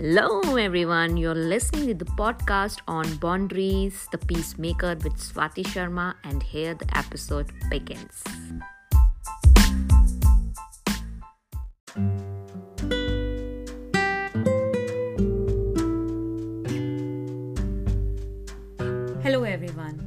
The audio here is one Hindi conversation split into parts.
Hello, everyone. You're listening to the podcast on boundaries, the peacemaker with Swati Sharma, and here the episode begins. Hello everyone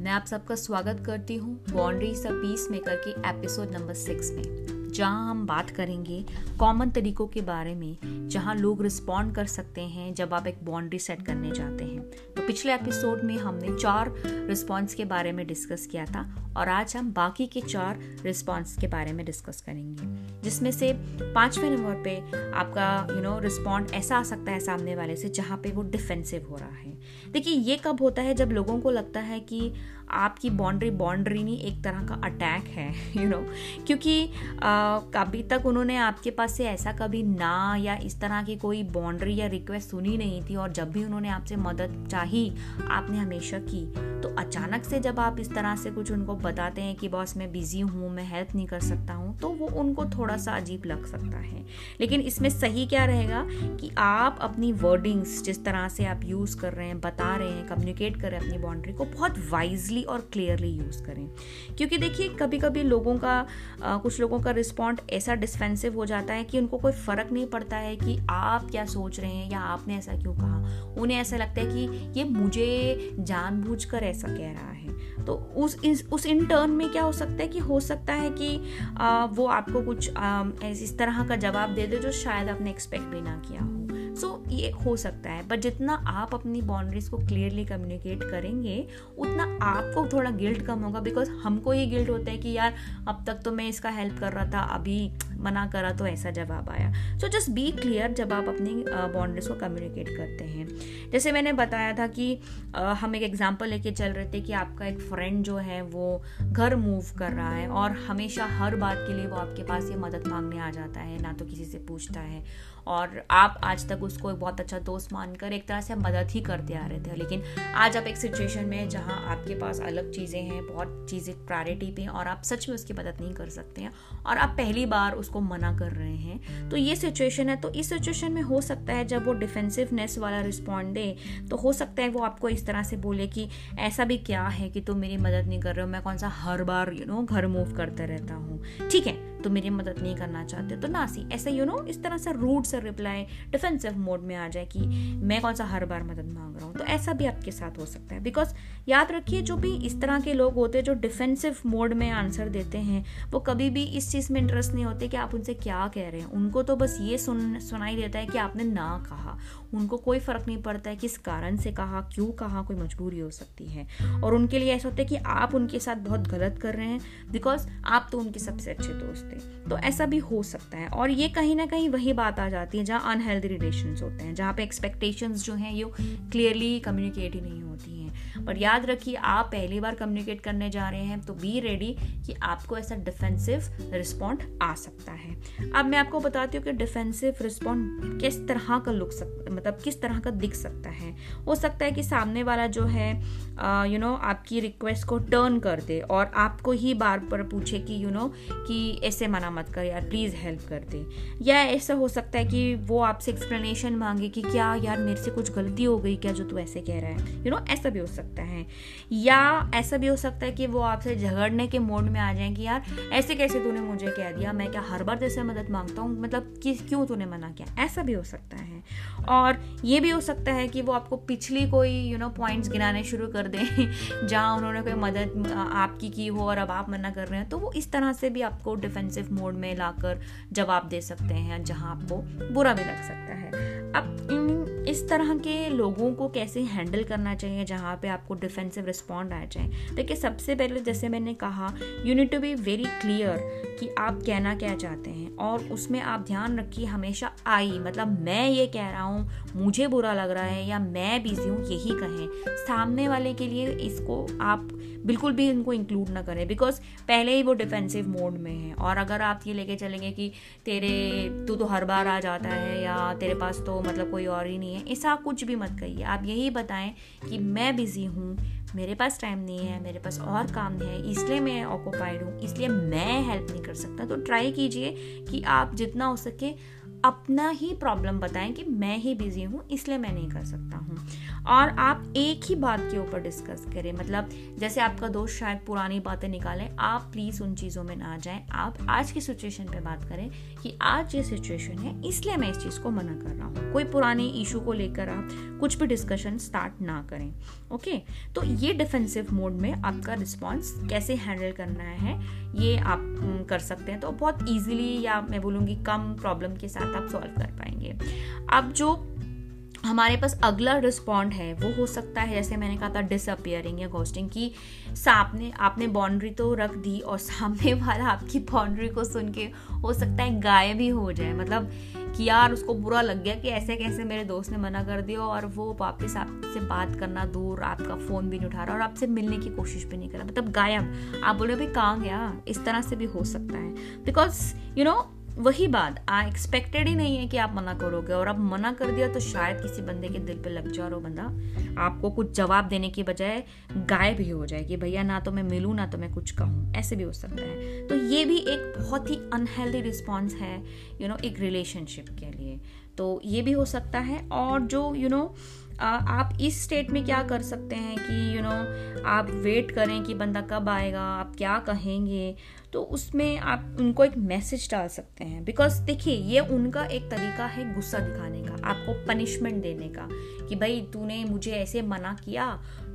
मैं आप सबका स्वागत करती हूँ बाउंड्रीज द पीस मेकर के एपिसोड नंबर सिक्स में जहाँ हम बात करेंगे कॉमन तरीकों के बारे में, जहाँ लोग रिस्पॉन्ड कर सकते हैं जब आप एक बाउंड्री सेट करने जाते हैं। तो पिछले एपिसोड में हमने चार रिस्पॉन्स के बारे में डिस्कस किया था और आज हम बाकी के चार रिस्पॉन्स के बारे में डिस्कस करेंगे, जिसमें से पाँचवें नंबर पे आपका यू नो रिस्पॉन्ड ऐसा आ सकता है सामने वाले से जहाँ पे वो डिफेंसिव हो रहा है। देखिए, ये कब होता है जब लोगों को लगता है कि आपकी बाउंड्री बाउंड्री नहीं, एक तरह का अटैक है यू you नो know? क्योंकि अभी तक उन्होंने आपके पास से ऐसा कभी ना या इस तरह की कोई बाउंड्री या रिक्वेस्ट सुनी नहीं थी और जब भी उन्होंने आपसे मदद चाही, आपने हमेशा की तो अचानक से जब आप इस तरह से कुछ उनको बताते हैं कि, बॉस, मैं बिज़ी हूँ, मैं हेल्प नहीं कर सकता हूँ तो वो उनको थोड़ा सा अजीब लग सकता है लेकिन इसमें सही क्या रहेगा कि आप अपनी वर्डिंग्स जिस तरह से आप यूज़ कर रहे हैं, बता रहे हैं कम्युनिकेट कर रहे हैं अपनी बाउंड्री को बहुत वाइजली और क्लियरली यूज़ करें। क्योंकि देखिए कभी कभी लोगों का आ, कुछ लोगों का रिस्पॉन्ड ऐसा डिस्पेंसिव हो जाता है कि उनको कोई फ़र्क नहीं पड़ता है कि आप क्या सोच रहे हैं या आपने ऐसा क्यों कहा। उन्हें ऐसा लगता है कि ये मुझे जानबूझकर ऐसा कह रहा है। तो उस इस, उस इन टर्न में क्या हो सकता है कि हो सकता है कि आ, वो आपको कुछ आ, इस तरह का जवाब दे दे जो शायद आपने एक्सपेक्ट भी ना किया हो। सो so, ये हो सकता है बट जितना आप अपनी बाउंड्रीज को क्लियरली कम्युनिकेट करेंगे उतना आपको थोड़ा गिल्ट कम होगा बिकॉज़ हमको ये गिल्ट होता है कि यार अब तक तो मैं इसका हेल्प कर रहा था अभी मना करा तो ऐसा जवाब आया। सो जस्ट बी क्लियर जब आप अपनी बाउंड्रीज को कम्युनिकेट करते हैं। जैसे मैंने बताया था कि uh, हम एक एग्ज़ाम्पल लेके चल रहे थे कि आपका एक फ्रेंड जो है वो घर मूव कर रहा है और हमेशा हर बात के लिए वो आपके पास ये मदद मांगने आ जाता है ना तो किसी से पूछता है। और आप आज तक उसको एक बहुत अच्छा दोस्त मानकर एक तरह से मदद ही करते आ रहे थे। लेकिन आज आप एक सिचुएशन में जहाँ आपके पास अलग चीज़ें हैं बहुत चीज़ें प्रायोरिटी पे और आप सच में उसकी मदद नहीं कर सकते हैं। और आप पहली बार उसको मना कर रहे हैं। तो ये सिचुएशन है। तो इस सिचुएशन में हो सकता है जब वो डिफेंसिवनेस वाला रिस्पॉन्ड दे तो हो सकता है वो आपको इस तरह से बोले कि ऐसा भी क्या है कि तुम मेरी मदद नहीं कर रहे हो। मैं कौन सा हर बार यू नो घर मूव करते रहता हूँ। ठीक है? तो मेरी मदद नहीं करना चाहते तो ना सी, ऐसा यू नो इस तरह से रूट से रिप्लाई डिफेंसिव मोड में आ जाए कि मैं कौन सा हर बार मदद मांग रहा हूँ। तो ऐसा भी आपके साथ हो सकता है। बिकॉज़ याद रखिए, जो भी इस तरह के लोग होते हैं, जो डिफेंसिव मोड में आंसर देते हैं, वो कभी भी इस चीज़ में इंटरेस्ट नहीं होते कि आप उनसे क्या कह रहे हैं। उनको तो बस ये सुन, सुनाई देता है कि आपने ना कहा। उनको कोई फ़र्क नहीं पड़ता है किस कारण से कहा, क्यों कहा, कोई मजबूरी हो सकती है। और उनके लिए ऐसा होता है कि आप उनके साथ बहुत गलत कर रहे हैं। बिकॉज़ आप तो उनके सबसे अच्छे दोस्त थे तो ऐसा भी हो सकता है। और ये कहीं ना कहीं वही बात आ जाती है जहाँ अनहेल्दी रिलेशन होते हैं, जहाँ पे एक्सपेक्टेशंस जो हैं, ये क्लियरली कम्युनिकेट ही नहीं होती हैं। पर याद रखिए, आप पहली बार कम्युनिकेट करने जा रहे हैं तो बी रेडी कि आपको ऐसा डिफेंसिव रिस्पॉन्ड आ सकता है। अब मैं आपको बताती हूँ कि डिफेंसिव रिस्पॉन्ड किस तरह का लुक सकता मतलब किस तरह का दिख सकता है। हो सकता है कि सामने वाला जो है यू नो आपकी रिक्वेस्ट को टर्न कर दे और आपको ही बार बार पूछे कि यू नो कि ऐसे मना मत कर यार प्लीज़ हेल्प कर दे। या ऐसा हो सकता है कि वो आपसे एक्सप्लेनेशन मांगे कि क्या यार मेरे से कुछ गलती हो गई क्या जो तू ऐसे कह रहा है? यू you नो know, ऐसा भी हो सकता है। या ऐसा भी हो सकता है कि वो आपसे झगड़ने के मोड में आ जाए कि यार ऐसे कैसे तूने मुझे कह दिया? मैं क्या हर बार जैसे मदद माँगता हूँ? मतलब कि क्यों तूने मना किया? ऐसा भी हो सकता है। और ये भी हो सकता है कि वो आपको पिछली कोई यू नो पॉइंट्स गिनाने शुरू कर दें जहाँ उन्होंने कोई मदद आपकी की हो और अब आप मना कर रहे हैं तो वो इस तरह से भी आपको डिफेंसिव मोड में लाकर जवाब दे सकते हैं, जहाँ आपको बुरा भी लग सकता है। अब इस तरह के लोगों को कैसे हैंडल करना चाहिए जहाँ पे आपको डिफेंसिव रिस्पॉन्ड आ जाए देखिए, सबसे पहले जैसे मैंने कहा you need to be very clear कि आप कहना क्या चाहते हैं और उसमें आप ध्यान रखिए हमेशा आई मतलब मैं ये कह रहा हूँ, मुझे बुरा लग रहा है या मैं बिज़ी हूँ, यही कहें। सामने वाले के लिए इसको आप बिल्कुल भी इनको इंक्लूड ना करें बिकॉज़ पहले ही वो डिफेंसिव मोड में है और अगर आप ये लेके चलेंगे कि तेरे, तू तो हर बार आ जाता है या तेरे पास तो मतलब कोई और ही नहीं है, ऐसा कुछ भी मत करिए आप यही बताएँ कि मैं बिज़ी हूँ, मेरे पास टाइम नहीं है, मेरे पास और काम है, इसलिए मैं ऑक्यूपाइड हूँ, इसलिए मैं हेल्प नहीं कर सकता। तो ट्राई कीजिए कि आप जितना हो सके अपना ही प्रॉब्लम बताएँ कि मैं ही बिज़ी हूँ, इसलिए मैं नहीं कर सकता हूँ। और आप एक ही बात के ऊपर डिस्कस करें मतलब जैसे आपका दोस्त शायद पुरानी बातें निकालें, आप प्लीज़ उन चीज़ों में ना जाएँ। आप आज की सिचुएशन पे बात करें कि आज ये सिचुएशन है, इसलिए मैं इस चीज़ को मना कर रहा हूँ। कोई पुराने इशू को लेकर आप कुछ भी डिस्कशन स्टार्ट ना करें ओके तो ये डिफेंसिव मोड में आपका रिस्पॉन्स कैसे हैंडल करना है ये आप कर सकते हैं। तो बहुत ईजिली या मैं बोलूँगी कम प्रॉब्लम के साथ आप सॉल्व कर पाएँगे। अब जो हमारे पास अगला रिस्पॉन्ड है, वो हो सकता है, जैसे मैंने कहा था डिसअपियरिंग या गोस्टिंग की, सामने, आपने बाउंड्री तो रख दी और सामने वाला आपकी बाउंड्री को सुन के हो सकता है गायब ही हो जाए। मतलब कि यार उसको बुरा लग गया कि ऐसे कैसे मेरे दोस्त ने मना कर दिया और वो वापस आपसे बात करना दूर आपका फ़ोन भी नहीं उठा रहा और आपसे मिलने की कोशिश भी नहीं कर रहा। मतलब गायब। आप बोले भाई कहाँ गया? इस तरह से भी हो सकता है। बिकॉज़ यू नो वही बात आई एक्सपेक्टेड ही नहीं है कि आप मना करोगे और अब मना कर दिया तो शायद किसी बंदे के दिल पे लग जा जाओ बंदा आपको कुछ जवाब देने की बजाय गायब ही हो जाए कि भैया ना तो मैं मिलूँ ना तो मैं कुछ कहूँ। ऐसे भी हो सकता है। तो ये भी एक बहुत ही अनहेल्दी रिस्पॉन्स है यू you नो know, एक रिलेशनशिप के लिए। तो ये भी हो सकता है। और जो यू you नो know, आप इस स्टेट में क्या कर सकते हैं कि यू you नो know, आप वेट करें कि बंदा कब आएगा आप क्या कहेंगे तो उसमें आप उनको एक मैसेज डाल सकते हैं। बिकॉज़ देखिए ये उनका एक तरीका है गुस्सा दिखाने का आपको पनिशमेंट देने का कि भाई तूने मुझे ऐसे मना किया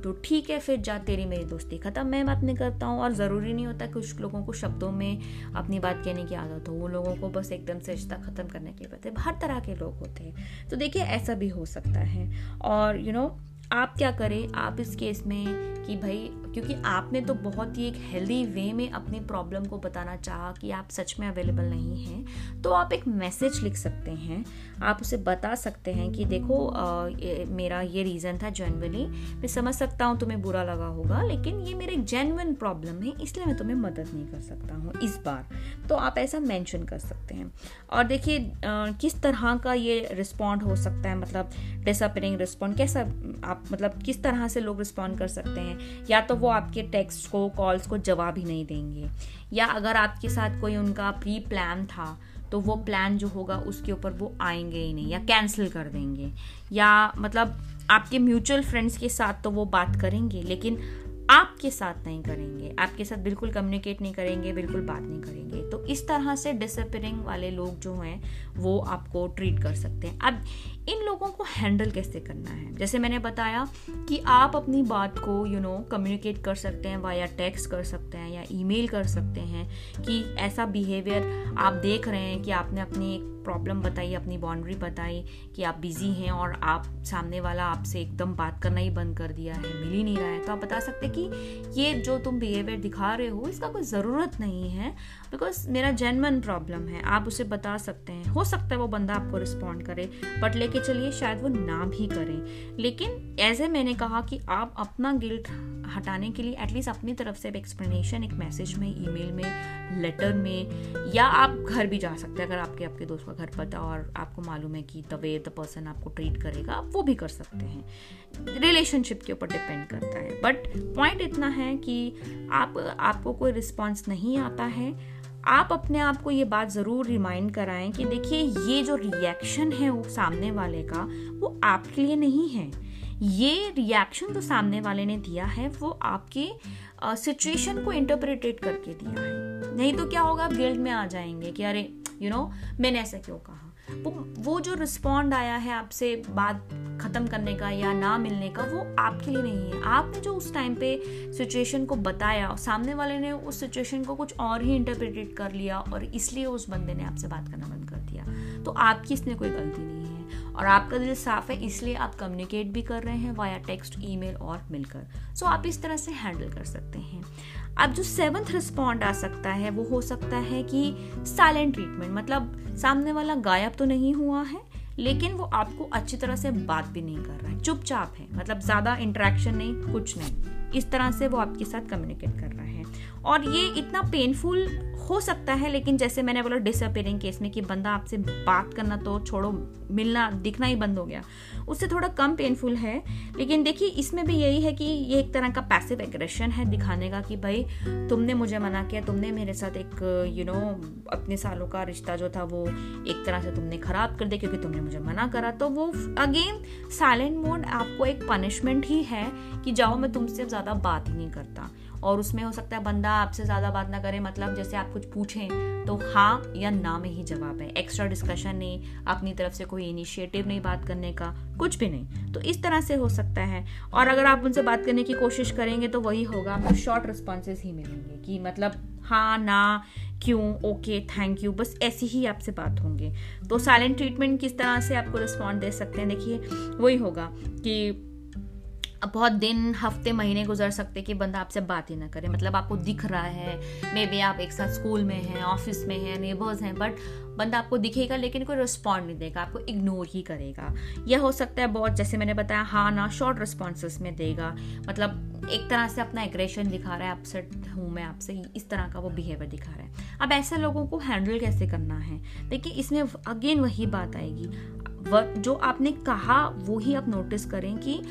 तो ठीक है फिर जा तेरी मेरी दोस्ती ख़त्म। मैं बात नहीं करता हूँ और ज़रूरी नहीं होता कुछ लोगों को शब्दों में अपनी बात कहने की आदत हो। वो लोगों को बस एकदम से रिश्ता ख़त्म करने के लिए हर तरह के लोग होते हैं। तो देखिए ऐसा भी हो सकता है। और यू you नो know, आप क्या करें आप इस केस में कि भाई क्योंकि आपने तो बहुत ही एक हेल्दी वे में अपनी प्रॉब्लम को बताना चाहा कि आप सच में अवेलेबल नहीं हैं तो आप एक मैसेज लिख सकते हैं। आप उसे बता सकते हैं कि देखो आ, ये, मेरा ये रीज़न था जनवरी मैं समझ सकता हूँ तुम्हें बुरा लगा होगा लेकिन ये मेरे जेनवन प्रॉब्लम है इसलिए मैं तुम्हें मदद नहीं कर सकता हूँ इस बार। तो आप ऐसा मैंशन कर सकते हैं। और देखिए किस तरह का ये रिस्पॉन्ड हो सकता है मतलब डिसअपेयरिंग रिस्पॉन्ड कैसा आप मतलब किस तरह से लोग रिस्पॉन्ड कर सकते हैं? या तो वो आपके टेक्स्ट को कॉल्स को जवाब ही नहीं देंगे। या अगर आपके साथ कोई उनका प्री प्लान था तो वो प्लान जो होगा उसके ऊपर वो आएँगे ही नहीं, या कैंसिल कर देंगे। या मतलब आपके म्यूचुअल फ्रेंड्स के साथ तो वो बात करेंगे, लेकिन आपके साथ नहीं करेंगे, आपके साथ बिल्कुल कम्युनिकेट नहीं करेंगे, बिल्कुल बात नहीं करेंगे। तो इस तरह से डिसअपियरिंग वाले लोग जो हैं, वो आपको ट्रीट कर सकते हैं। अब इन लोगों को हैंडल कैसे करना है? जैसे मैंने बताया कि आप अपनी बात को यू नो कम्युनिकेट कर सकते हैं वाया टेक्स्ट कर सकते हैं या ईमेल कर सकते हैं कि ऐसा बिहेवियर आप देख रहे हैं कि आपने अपनी एक प्रॉब्लम बताई, अपनी बाउंड्री बताई कि आप बिज़ी हैं और आप सामने वाला आपसे एकदम बात करना ही बंद कर दिया है, मिल ही नहीं रहा है। तो आप बता सकते कि ये जो तुम बिहेवियर दिखा रहे हो, इसका कोई ज़रूरत नहीं है बिकॉज़ मेरा जेनवन प्रॉब्लम है, आप उसे बता सकते हैं। हो सकता है वो बंदा आपको रिस्पॉन्ड करे बट लेके चलिए शायद वो ना भी करें। लेकिन एज ए मैंने कहा कि आप अपना गिल्ट हटाने के लिए एटलीस्ट अपनी तरफ़ से एक एक्सप्लेनेशन एक मैसेज में ईमेल में लेटर में, या आप घर भी जा सकते हैं, अगर आपके आपके दोस्त का घर पता और आपको मालूम है कि द वे द पर्सन आपको ट्रीट करेगा आप वो भी कर सकते हैं। रिलेशनशिप के ऊपर डिपेंड करता है। बट पॉइंट इतना है कि आप, आपको कोई रिस्पॉन्स नहीं आता है। आप अपने आप को ये बात ज़रूर रिमाइंड कराएँ कि देखिए, ये जो रिएक्शन है वो सामने वाले का, वो आपके लिए नहीं है। ये रिएक्शन जो सामने वाले ने दिया है, वो आपके सिचुएशन को इंटरप्रिटेट करके दिया है। नहीं तो क्या होगा, आप गिल्ड में आ जाएँगे कि अरे यू नो मैंने ऐसा क्यों कहा? वो वो जो रिस्पॉन्ड आया है आपसे बात ख़त्म करने का या ना मिलने का, वो आपके लिए नहीं है। आपने जो उस टाइम पे सिचुएशन को बताया और सामने वाले ने उस सिचुएशन को कुछ और ही इंटरप्रिटेट कर लिया और इसलिए उस बंदे ने आपसे बात करना बंद कर दिया तो आपकी इसमें कोई गलती नहीं है। और आपका दिल साफ़ है इसलिए आप कम्युनिकेट भी कर रहे हैं वाया टेक्स्ट ईमेल और मिलकर। सो so, आप इस तरह से हैंडल कर सकते हैं। अब जो सेवन्थ रिस्पॉन्ड आ सकता है वो हो सकता है कि साइलेंट ट्रीटमेंट मतलब सामने वाला गायब तो नहीं हुआ है लेकिन वो आपको अच्छी तरह से बात भी नहीं कर रहा है। चुपचाप है मतलब ज़्यादा इंट्रैक्शन नहीं कुछ नहीं। इस तरह से वो आपके साथ कम्युनिकेट कर रहा है। और ये इतना पेनफुल हो सकता है लेकिन जैसे मैंने बोला डिसअपेयरिंग केस में कि बंदा आपसे बात करना तो छोड़ो मिलना दिखना ही बंद हो गया। उससे थोड़ा कम पेनफुल है लेकिन देखिए इसमें भी यही है कि ये एक तरह का पैसिव एग्रेशन है दिखाने का कि भाई तुमने मुझे मना किया तुमने मेरे साथ एक यू you नो know, अपने सालों का रिश्ता जो था वो एक तरह से तुमने खराब कर दिया क्योंकि तुमने मुझे मना करा। तो वो अगेन साइलेंट मोड आपको एक पनिशमेंट ही है कि जाओ मैं तुमसे ज़्यादा बात ही नहीं करता। और उसमें हो सकता है बंदा आपसे ज़्यादा बात ना करे मतलब जैसे आप कुछ पूछें तो हाँ या ना में ही जवाब है। एक्स्ट्रा डिस्कशन नहीं, अपनी तरफ़ से कोई इनिशिएटिव नहीं बात करने का, कुछ भी नहीं। तो इस तरह से हो सकता है। और अगर आप उनसे बात करने की कोशिश करेंगे तो वही होगा आपको शॉर्ट रिस्पॉन्सेज ही मिलेंगे कि मतलब हाँ ना, क्यों ओके थैंक यू बस ऐसी ही आपसे बात होंगे। तो साइलेंट ट्रीटमेंट किस तरह से आपको रिस्पॉन्ड दे सकते हैं? देखिए, वही होगा कि बहुत दिन, हफ़्ते, महीने गुजर सकते कि बंदा आपसे बात ही ना करे। मतलब आपको दिख रहा है मे बी आप एक साथ स्कूल में हैं ऑफ़िस में हैं नेबर्स हैं बट बंदा आपको दिखेगा लेकिन कोई रिस्पॉन्ड नहीं देगा, आपको इग्नोर ही करेगा। यह हो सकता है बहुत, जैसे मैंने बताया हाँ ना शॉर्ट रिस्पॉन्सेस में देगा। मतलब एक तरह से अपना एग्रेशन दिखा रहा है अपसेट हूँ मैं आपसे, इस तरह का वो बिहेवियर दिखा रहा है। अब ऐसे लोगों को हैंडल कैसे करना है? देखिए, इसमें अगेन वही बात आएगी। जो आपने कहा, वो ही आप नोटिस करें कि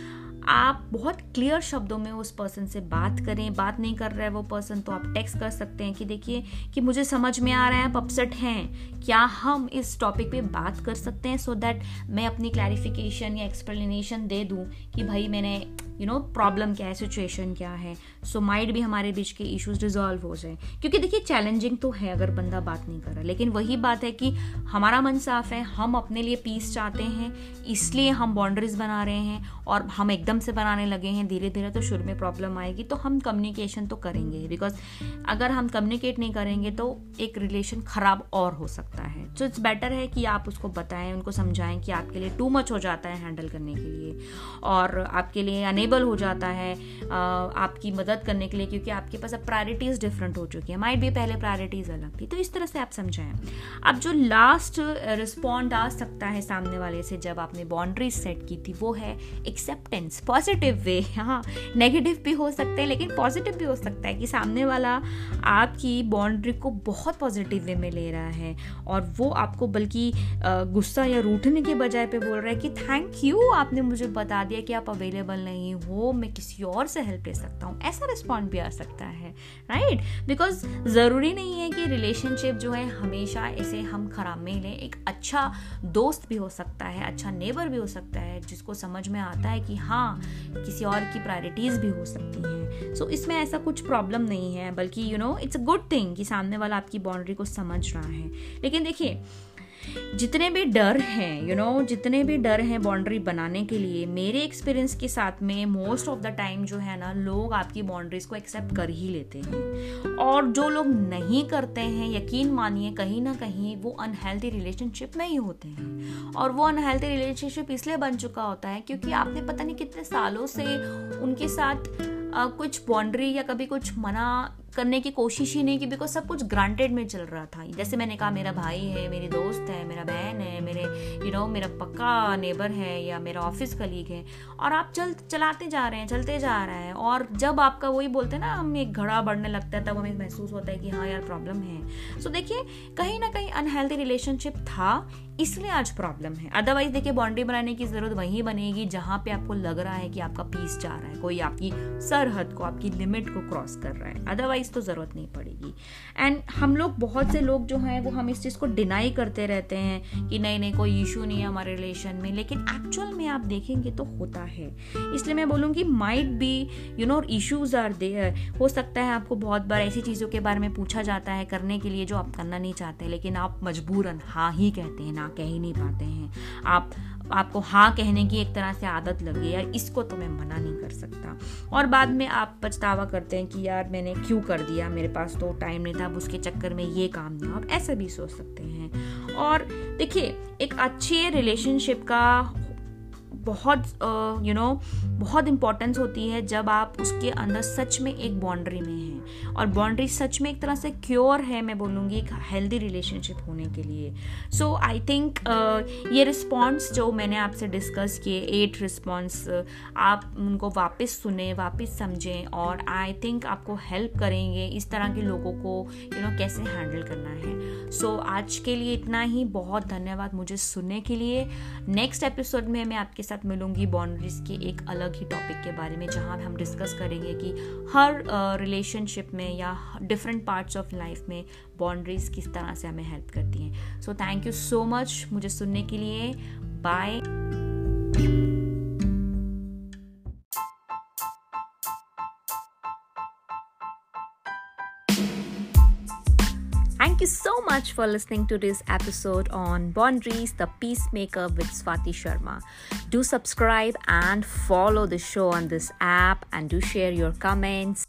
आप बहुत क्लियर शब्दों में उस पर्सन से बात करें। बात नहीं कर रहा है वो पर्सन तो आप टेक्स्ट कर सकते हैं कि देखिए कि मुझे समझ में आ रहा है, आप अपसेट हैं। क्या हम इस टॉपिक पे बात कर सकते हैं? सो so दैट मैं अपनी क्लैरिफिकेशन या एक्सप्लेनेशन दे दूँ कि भाई मैंने यू नो प्रॉब्लम क्या है सिचुएशन क्या है। सो माइंड भी हमारे बीच के इश्यूज़ रिजॉल्व हो जाए। क्योंकि देखिए चैलेंजिंग तो है अगर बंदा बात नहीं कर रहा। लेकिन वही बात है कि हमारा मन साफ़ है, हम अपने लिए पीस चाहते हैं, इसलिए हम बाउंड्रीज बना रहे हैं और हम एकदम से बनाने लगे हैं धीरे धीरे तो शुरू में प्रॉब्लम आएगी तो हम कम्युनिकेशन तो करेंगे बिकॉज़ अगर हम कम्युनिकेट नहीं करेंगे तो एक रिलेशन खराब और हो सकता है। तो इट्स बेटर है कि आप उसको बताएँ, उनको समझाएँ कि आपके लिए टू मच हो जाता है हैंडल करने के लिए और आपके लिए अनेबल हो जाता है आपकी मदद करने के लिए क्योंकि आपके पास अब प्रायोरिटीज़ डिफरेंट हो चुकी है। माइट भी पहले प्रायोरिटीज़ अलग थी। तो इस तरह से आप समझाएँ। अब जो लास्ट रिस्पॉन्ड आ सकता है सामने वाले से जब आपने बाउंड्रीज सेट की थी, वो है एक्सेप्टेंस पॉजिटिव वे हाँ नेगेटिव भी हो सकते हैं, लेकिन पॉजिटिव भी हो सकता है कि सामने वाला आपकी बाउंड्री को बहुत पॉजिटिव वे में ले रहा है और वो आपको बल्कि गुस्सा या रूठने के बजाय पे बोल रहा है कि थैंक यू आपने मुझे बता दिया कि आप अवेलेबल नहीं हो, मैं किसी और से हेल्प ले सकता हूँ। ऐसा रिस्पॉन्ड भी आ सकता है राइट बिकॉज़ ज़रूरी नहीं है कि रिलेशनशिप जो है हमेशा इसे हम खराब में लें। एक अच्छा दोस्त भी हो सकता है अच्छा नेबर भी हो सकता है, जिसको समझ में आता है कि हाँ किसी और की प्रायोरिटीज़ भी हो सकती हैं। सो so, इसमें ऐसा कुछ प्रॉब्लम नहीं है बल्कि you know it's a good thing कि सामने वाला आपकी बाउंड्री को समझ रहा है। लेकिन देखिए जितने भी डर हैं यू नो जितने भी डर हैं बाउंड्री बनाने के लिए, मेरे एक्सपीरियंस के साथ में मोस्ट ऑफ़ द टाइम जो है ना, लोग आपकी बाउंड्रीज को एक्सेप्ट कर ही लेते हैं। और जो लोग नहीं करते हैं, यकीन मानिए, कहीं ना कहीं वो अनहेल्दी रिलेशनशिप में ही होते हैं। और वो अनहेल्दी रिलेशनशिप इसलिए बन चुका होता है क्योंकि आपने पता नहीं कितने सालों से उनके साथ कुछ बाउंड्री या कभी कुछ मना करने की कोशिश ही नहीं की बिकॉज़ सब कुछ ग्रांटेड में चल रहा था। जैसे मैंने कहा मेरा भाई है मेरी दोस्त है मेरा बहन है मेरे यू you नो know, मेरा पक्का नेबर है या मेरा ऑफ़िस कलीग है। और आप चल चलाते जा रहे हैं चलते जा रहे हैं। और जब आपका वही बोलते हैं ना हम एक घड़ा बढ़ने लगता है तब हमें महसूस होता है कि हाँ यार प्रॉब्लम है। सो so, देखिए कहीं ना कहीं अनहेल्दी रिलेशनशिप था इसलिए आज प्रॉब्लम है। अदरवाइज़ देखिए बाउंड्री बनाने की ज़रूरत वहीं बनेगी जहाँ पे आपको लग रहा है कि आपका पीस जा रहा है कोई आपकी सरहद को आपकी लिमिट को क्रॉस कर रहा है। अदरवाइज़ तो ज़रूरत नहीं पड़ेगी। एंड हम लोग बहुत से लोग जो हैं, वो हम इस चीज़ को डिनाई करते रहते हैं कि नहीं नहीं, कोई इशू नहीं है हमारे रिलेशन में। लेकिन एक्चुअल में आप देखेंगे तो होता है। इसलिए मैं बोलूँगी might be you know issues are there हो सकता है आपको बहुत बार ऐसी चीज़ों के बारे में पूछा जाता है करने के लिए जो आप करना नहीं चाहते, लेकिन आप मजबूरन हाँ ही कहते हैं, ना कह ही नहीं पाते हैं। आप आपको हाँ कहने की एक तरह से आदत लगी यार इसको तो मैं मना नहीं कर सकता। और बाद में आप पछतावा करते हैं कि यार मैंने क्यों कर दिया, मेरे पास तो टाइम नहीं था, अब उसके चक्कर में ये काम नहीं आप ऐसा भी सोच सकते हैं। और देखिए, एक अच्छे रिलेशनशिप का बहुत यू नो बहुत इम्पोर्टेंस होती है जब आप उसके अंदर सच में एक बाउंड्री में हैं। और बाउंड्री सच में एक तरह से क्योर है मैं बोलूँगी एक हेल्दी रिलेशनशिप होने के लिए। सो आई थिंक ये रिस्पॉन्स जो मैंने आपसे डिस्कस किए एट रिस्पॉन्स आप उनको वापस सुने वापस समझें और आई थिंक आपको हेल्प करेंगे इस तरह के लोगों को यू you नो know, कैसे हैंडल करना है। सो so, आज के लिए इतना ही। बहुत धन्यवाद मुझे सुनने के लिए। नेक्स्ट एपिसोड में मैं आपके साथ मिलूँगी बाउंड्रीज के एक अलग ही टॉपिक के बारे में जहाँ हम डिस्कस करेंगे कि हर रिलेशनशिप uh, में या डिफरेंट पार्ट्स ऑफ़ लाइफ में बाउंड्रीज किस तरह से हमें हेल्प करती हैं so thank you so much मुझे सुनने के लिए bye Thank you so much for listening to this episode on Boundaries, the Peacemaker with Swati Sharma. Do subscribe and follow the show on this app and do share your comments